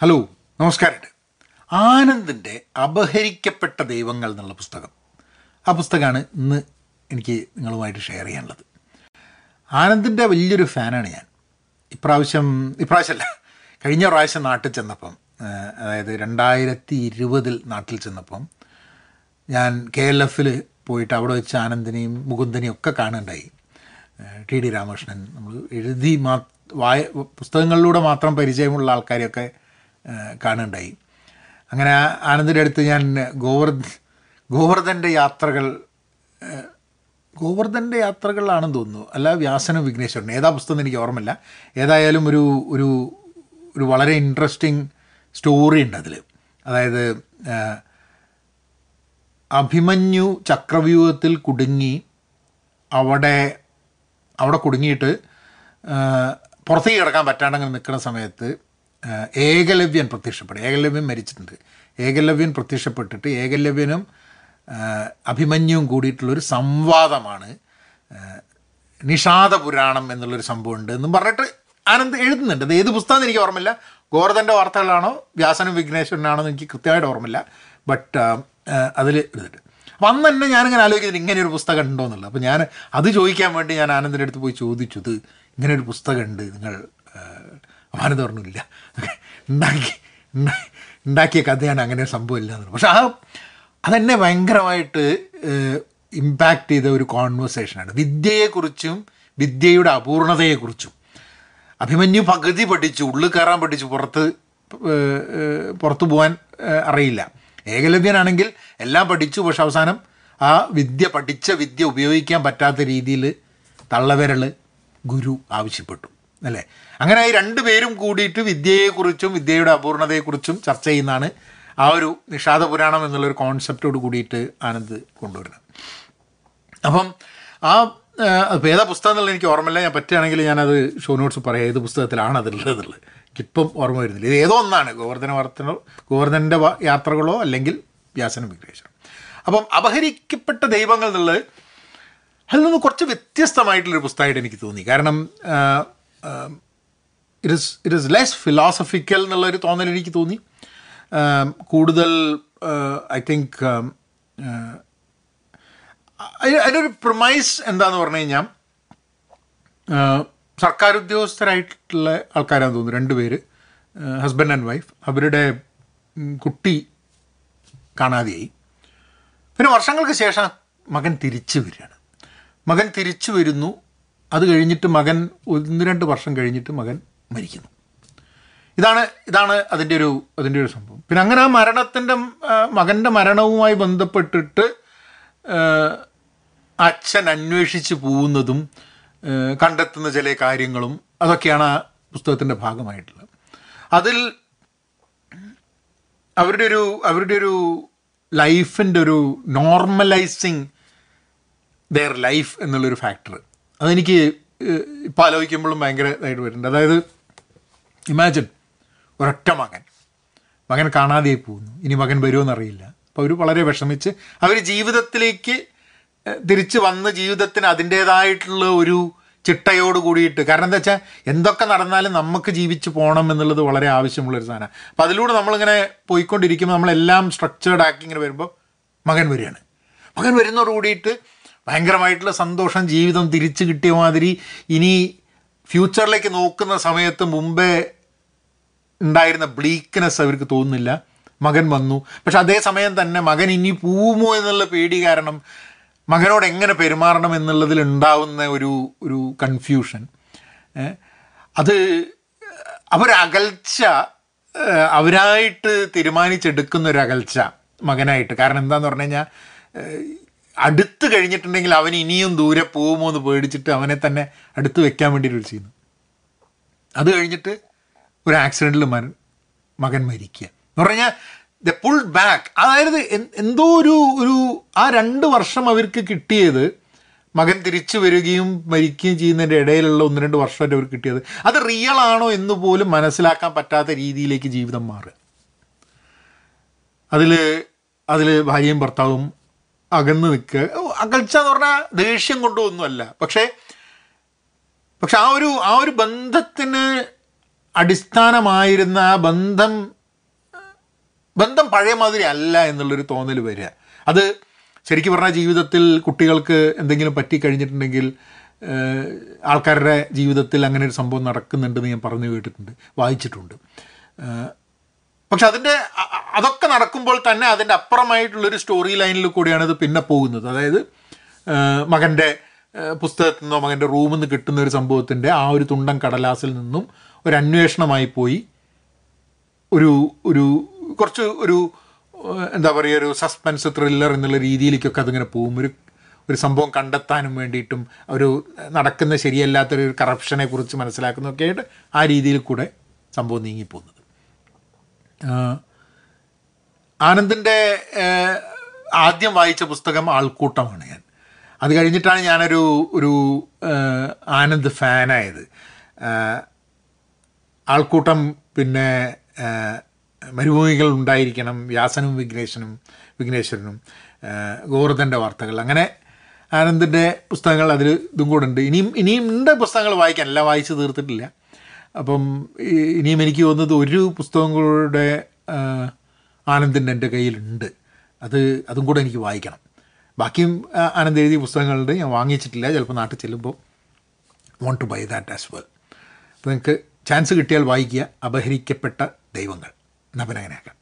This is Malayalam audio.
ഹലോ നമസ്കാരമുണ്ട് ആനന്ദിന്റെ അപഹരിക്കപ്പെട്ട ദൈവങ്ങൾ എന്നുള്ള പുസ്തകം. ആ പുസ്തകമാണ് ഇന്ന് എനിക്ക് നിങ്ങളുമായിട്ട് ഷെയർ ചെയ്യാനുള്ളത്. ആനന്ദിന്റെ വലിയൊരു ഫാനാണ് ഞാൻ. ഇപ്രാവശ്യം ഇപ്രാവശ്യമല്ല കഴിഞ്ഞ പ്രാവശ്യം നാട്ടിൽ ചെന്നപ്പം അതായത് രണ്ടായിരത്തി ഇരുപതിൽ നാട്ടിൽ ചെന്നപ്പം ഞാൻ കെ എൽ എഫിൽ പോയിട്ട് അവിടെ വെച്ച് ആനന്ദിനെയും മുകുന്ദനെയും ഒക്കെ കാണുന്നുണ്ടായി ടി ഡി രാമകൃഷ്ണൻ നമ്മൾ എഴുതി മാ വായ പുസ്തകങ്ങളിലൂടെ മാത്രം പരിചയമുള്ള ആൾക്കാരെയൊക്കെ ഏഹ് കാണുന്നുണ്ടായി അങ്ങനെ ആനന്ദിന്റെ അടുത്ത് ഞാൻ ഗോവർദ് ഗോവർദ്ധന്റെ യാത്രകൾ ഗോവർദ്ധന്റെ യാത്രകളാണെന്ന് തോന്നുന്നു. അല്ല വ്യാസനും വിഘ്നേശ്വരനും. ഏതാ പുസ്തകം എനിക്ക് ഓർമ്മയില്ല. ഏതായാലും ഒരു ഒരു ഒരു വളരെ ഇൻട്രസ്റ്റിംഗ് സ്റ്റോറി ഉണ്ട് അതിൽ അതായത് അഭിമന്യു ചക്രവ്യൂഹത്തിൽ കുടുങ്ങി അവിടെ അവിടെ കുടുങ്ങിയിട്ട് പുറത്തേക്ക് കിടക്കാൻ പറ്റാണ്ടെങ്കിൽ നിൽക്കുന്ന സമയത്ത് ഏകലവ്യൻ പ്രത്യക്ഷപ്പെടും. ഏകലവ്യൻ മരിച്ചിട്ടുണ്ട്. ഏകലവ്യൻ പ്രത്യക്ഷപ്പെട്ടിട്ട് ഏകലവ്യനും അഭിമന്യുവും കൂടിയിട്ടുള്ളൊരു സംവാദമാണ് നിഷാദ പുരാണം എന്നുള്ളൊരു സംഭവമുണ്ട് എന്നും പറഞ്ഞിട്ട് ആനന്ദ് എഴുതുന്നുണ്ട്. അത് ഏത് പുസ്തകം എനിക്ക് ഓർമ്മയില്ല. ഗോവർദ്ധന്റെ വാർത്തകളാണോ വ്യാസനും വിഘ്നേശ്വരനാണോ എന്ന് എനിക്ക് കൃത്യമായിട്ട് ഓർമ്മയില്ല. ബട്ട് അതിൽ എഴുതിട്ട് അപ്പം അന്ന് തന്നെ ഞാനിങ്ങനെ ആലോചിക്കുന്നത് ഇങ്ങനെ ഒരു പുസ്തകം ഉണ്ടോ എന്നുള്ളത്. അപ്പോൾ ഞാൻ അത് ചോദിക്കാൻ വേണ്ടി ഞാൻ ആനന്ദിന്റെ അടുത്ത് പോയി ചോദിച്ചു ഇത് ഇങ്ങനെ ഒരു പുസ്തകം ഉണ്ട് നിങ്ങൾ ആനന്ദ് പറഞ്ഞില്ല. ഉണ്ടാക്കി. ഉണ്ടാക്കിയ കഥയാണ് അങ്ങനെ സംഭവമില്ല എന്നുള്ളത് പക്ഷെ ആ അതെന്നെ ഭയങ്കരമായിട്ട് ഇമ്പാക്റ്റ് ചെയ്ത ഒരു കോൺവെർസേഷനാണ് വിദ്യയെക്കുറിച്ചും വിദ്യയുടെ അപൂർണതയെക്കുറിച്ചും. അഭിമന്യു പകുതി പഠിച്ചു ഉള്ളിൽ കയറാൻ പഠിച്ചു പുറത്ത് പുറത്തു പോകാൻ അറിയില്ല. ഏകലവ്യനാണെങ്കിൽ എല്ലാം പഠിച്ചു പക്ഷെ അവസാനം ആ വിദ്യ പഠിച്ച വിദ്യ ഉപയോഗിക്കാൻ പറ്റാത്ത രീതിയിൽ തള്ളവിരൽ ഗുരു ആവശ്യപ്പെട്ടു. അല്ലേ? അങ്ങനെ ഈ രണ്ട് പേരും കൂടിയിട്ട് വിദ്യയെക്കുറിച്ചും വിദ്യയുടെ അപൂർണതയെക്കുറിച്ചും ചർച്ച ചെയ്യുന്നതാണ് ആ ഒരു നിഷാദ പുരാണം എന്നുള്ളൊരു കോൺസെപ്റ്റോട് കൂടിയിട്ട് ആനന്ദ് കൊണ്ടുവരുന്നത്. അപ്പം ആ അപ്പോൾ ഏതാ പുസ്തകം എന്നുള്ളത് എനിക്ക് ഓർമ്മയില്ല. ഞാൻ പറ്റുകയാണെങ്കിൽ ഞാനത് ഷോ നോട്ട്സ് പറയാം. ഏത് പുസ്തകത്തിലാണ് അതുള്ളതെന്നുള്ളത് എനിക്കിപ്പം ഓർമ്മ വരുന്നില്ല. ഇത് ഏതോ ഒന്നാണ്. ഗോവർദ്ധന വാർത്തനോ ഗോവർദ്ധന്റെ യാത്രകളോ അല്ലെങ്കിൽ വ്യാസനം വിഗ്രഹിച്ചോ അപ്പം അപഹരിക്കപ്പെട്ട ദൈവങ്ങൾ എന്നുള്ളത് അതിൽ നിന്ന് കുറച്ച് വ്യത്യസ്തമായിട്ടുള്ളൊരു പുസ്തകമായിട്ട് എനിക്ക് തോന്നി. കാരണം it is it is less philosophical എന്നുള്ളൊരു തോന്നൽ എനിക്ക് തോന്നി. ആം, കൂടുതൽ ഐ തിങ്ക് അതിനൊരു പ്രൊമൈസ് എന്താന്ന് പറഞ്ഞു കഴിഞ്ഞാൽ ആ, സർക്കാർ ഉദ്യോഗസ്ഥരായിട്ടുള്ള ആൾക്കാരാന്ന് തോന്നുന്നു രണ്ടുപേര് ഹസ്ബൻഡ് ആൻഡ് വൈഫ് അവരുടെ കുട്ടി കാണാതെയായി. പിന്നെ വർഷങ്ങൾക്ക് ശേഷം മകൻ തിരിച്ചു വരികയാണ്. മകൻ തിരിച്ചു വരുന്നു അത് കഴിഞ്ഞിട്ട് മകൻ ഒന്ന് രണ്ട് വർഷം കഴിഞ്ഞിട്ട് മകൻ മരിക്കുന്നു. ഇതാണ് ഇതാണ് അതിന്റെ ഒരു അതിന്റെ ഒരു സംഭവം. പിന്നെ അങ്ങനെ ആ മരണത്തിന്റെ മകന്റെ മരണവുമായി ബന്ധപ്പെട്ടിട്ട് അച്ഛൻ അന്വേഷിച്ച് പോകുന്നതും കണ്ടെത്തുന്ന ചില കാര്യങ്ങളും അതൊക്കെയാണ് ആ പുസ്തകത്തിന്റെ ഭാഗമായിട്ടുള്ളത്. അതിൽ അവരുടെ ഒരു അവരുടെ ഒരു ലൈഫിന്റെ ഒരു നോർമലൈസിങ് ദെയർ ലൈഫ് എന്നുള്ളൊരു ഫാക്ടർ അതെനിക്ക് ഇപ്പം ആലോചിക്കുമ്പോഴും ഭയങ്കര ഇതായിട്ട് വരുന്നുണ്ട്. അതായത് ഇമാജിൻ ഒരൊറ്റ മകൻ. മകൻ കാണാതെയായി പോകുന്നു. ഇനി മകൻ വരുമോ അറിയില്ല അപ്പോൾ അവർ വളരെ വിഷമിച്ച് അവർ ജീവിതത്തിലേക്ക് തിരിച്ച് വന്ന് ജീവിതത്തിന് അതിന്റേതായിട്ടുള്ള ഒരു ചിട്ടയോട് കൂടിയിട്ട്. കാരണം എന്താ വെച്ചാൽ എന്തൊക്കെ നടന്നാലും നമുക്ക് ജീവിച്ച് പോകണം എന്നുള്ളത് വളരെ ആവശ്യമുള്ളൊരു സാധനമാണ് അപ്പോൾ അതിലൂടെ നമ്മളിങ്ങനെ പോയിക്കൊണ്ടിരിക്കുമ്പോൾ നമ്മളെല്ലാം സ്ട്രക്ചേർഡ് ആക്കി ഇങ്ങനെ വരുമ്പോൾ മകൻ വരികയാണ്. മകൻ വരുന്നതോട് കൂടിയിട്ട് ഭയങ്കരമായിട്ടുള്ള സന്തോഷം ജീവിതം തിരിച്ചു കിട്ടിയ മാതിരി ഇനി ഫ്യൂച്ചറിലേക്ക് നോക്കുന്ന സമയത്ത് മുമ്പേ ഉണ്ടായിരുന്ന ബ്ലീക്ക്നെസ് അവർക്ക് തോന്നുന്നില്ല. മകൻ വന്നു. പക്ഷെ അതേസമയം തന്നെ മകൻ ഇനി പോവുമോ എന്നുള്ള പേടി കാരണം മകനോട് എങ്ങനെ പെരുമാറണം എന്നുള്ളതിൽ ഉണ്ടാവുന്ന ഒരു ഒരു കൺഫ്യൂഷൻ അത് അവരകൽച്ച അവരായിട്ട് തീരുമാനിച്ചെടുക്കുന്ന ഒരു അകൽച്ച മകനായിട്ട്. കാരണം എന്താന്ന് പറഞ്ഞു കഴിഞ്ഞാൽ അടുത്ത് കഴിഞ്ഞിട്ടുണ്ടെങ്കിൽ അവൻ ഇനിയും ദൂരെ പോകുമോ എന്ന് പേടിച്ചിട്ട് അവനെ തന്നെ അടുത്ത് വെക്കാൻ വേണ്ടിയിട്ട് ചെയ്യുന്നു. അത് കഴിഞ്ഞിട്ട് ഒരു ആക്സിഡന്റിൽ മരൻ മകൻ മരിക്കുക. എന്ന് പറഞ്ഞാൽ ദ പുൾ ബാക്ക് അതായത് എന്തോ ഒരു ഒരു ആ രണ്ട് വർഷം അവർക്ക് കിട്ടിയത് മകൻ തിരിച്ചു വരികയും മരിക്കുകയും ചെയ്യുന്നതിന്റെ ഇടയിലുള്ള ഒന്ന് രണ്ട് വർഷമായിട്ട് അവർക്ക് കിട്ടിയത്. അത് റിയൽ ആണോ എന്ന് പോലും മനസ്സിലാക്കാൻ പറ്റാത്ത രീതിയിലേക്ക് ജീവിതം മാറുക. അതിൽ അതിൽ ഭാര്യയും ഭർത്താവും അകന്ന് നിൽക്കുക. അകൽച്ച എന്ന് പറഞ്ഞാൽ ദേഷ്യം കൊണ്ടൊന്നുമല്ല. പക്ഷേ പക്ഷെ ആ ഒരു ആ ഒരു ബന്ധത്തിന് അടിസ്ഥാനമായിരുന്ന ആ ബന്ധം ബന്ധം പഴയ മാതിരി അല്ല എന്നുള്ളൊരു തോന്നൽ വരിക. അത് ശരിക്കും പറഞ്ഞാൽ ജീവിതത്തിൽ കുട്ടികൾക്ക് എന്തെങ്കിലും പറ്റിക്കഴിഞ്ഞിട്ടുണ്ടെങ്കിൽ കഴിഞ്ഞിട്ടുണ്ടെങ്കിൽ ആൾക്കാരുടെ ജീവിതത്തിൽ അങ്ങനെ ഒരു സംഭവം നടക്കുന്നുണ്ടെന്ന് ഞാൻ പറഞ്ഞു കേട്ടിട്ടുണ്ട് വായിച്ചിട്ടുണ്ട്. പക്ഷെ അതിന്റെ അതൊക്കെ നടക്കുമ്പോൾ തന്നെ അതിന്റെ അപ്പുറമായിട്ടുള്ളൊരു സ്റ്റോറി ലൈനിൽ കൂടിയാണ് ഇത് പിന്നെ പോകുന്നത്. അതായത് മകന്റെ പുസ്തകത്തിൽ നിന്നോ മകന്റെ റൂമിൽ നിന്ന് കിട്ടുന്ന ഒരു സംഭവത്തിന്റെ ആ ഒരു തുണ്ടൻ കടലാസിൽ നിന്നും ഒരു അന്വേഷണമായി പോയി ഒരു ഒരു കുറച്ച് ഒരു എന്താ പറയുക ഒരു സസ്പെൻസ് ത്രില്ലർ എന്നുള്ള രീതിയിലേക്കൊക്കെ അതിങ്ങനെ പോകും. ഒരു ഒരു സംഭവം കണ്ടെത്താനും വേണ്ടിയിട്ടും ഒരു നടക്കുന്ന ശരിയല്ലാത്തൊരു കറപ്ഷനെ കുറിച്ച് മനസ്സിലാക്കുന്നതൊക്കെ ആയിട്ട് ആ രീതിയിൽ കൂടെ സംഭവം നീങ്ങിപ്പോകുന്നത്. ആനന്ദിന്റെ ആദ്യം വായിച്ച പുസ്തകം ആൾക്കൂട്ടമാണ് ഞാൻ. അത് കഴിഞ്ഞിട്ടാണ് ഞാനൊരു ഒരു ആനന്ദ് ഫാനായത്. ആൾക്കൂട്ടം പിന്നെ മരുഭൂമികൾ ഉണ്ടായിരിക്കണം വ്യാസനും വിഘ്നേശനും വിഘ്നേശ്വരനും ഗോവർദ്ധന്റെ വാർത്തകൾ. അങ്ങനെ ആനന്ദിന്റെ പുസ്തകങ്ങൾ അതിൽ ഇതും കൂടെ ഉണ്ട്. ഇനിയും ഇനിയും ഉണ്ട് പുസ്തകങ്ങൾ വായിക്കാൻ. എല്ലാം വായിച്ച് തീർത്തിട്ടില്ല. അപ്പം ഇനിയും എനിക്ക് തോന്നുന്നത് ഒരു പുസ്തകങ്ങളുടെ ആനന്ദിന്റെ എന്റെ കയ്യിലുണ്ട്. അത് അതും കൂടെ എനിക്ക് വായിക്കണം. ബാക്കിയും ആനന്ദ് എഴുതിയ പുസ്തകങ്ങളുണ്ട് ഞാൻ വാങ്ങിച്ചിട്ടില്ല. ചിലപ്പോൾ നാട്ടിൽ ചെല്ലുമ്പോൾ want to buy that as well അപ്പോൾ നിങ്ങൾക്ക് ചാൻസ് കിട്ടിയാൽ വായിക്കുക. അപഹരിക്കപ്പെട്ട ദൈവങ്ങൾ. നപനകനാക്കാം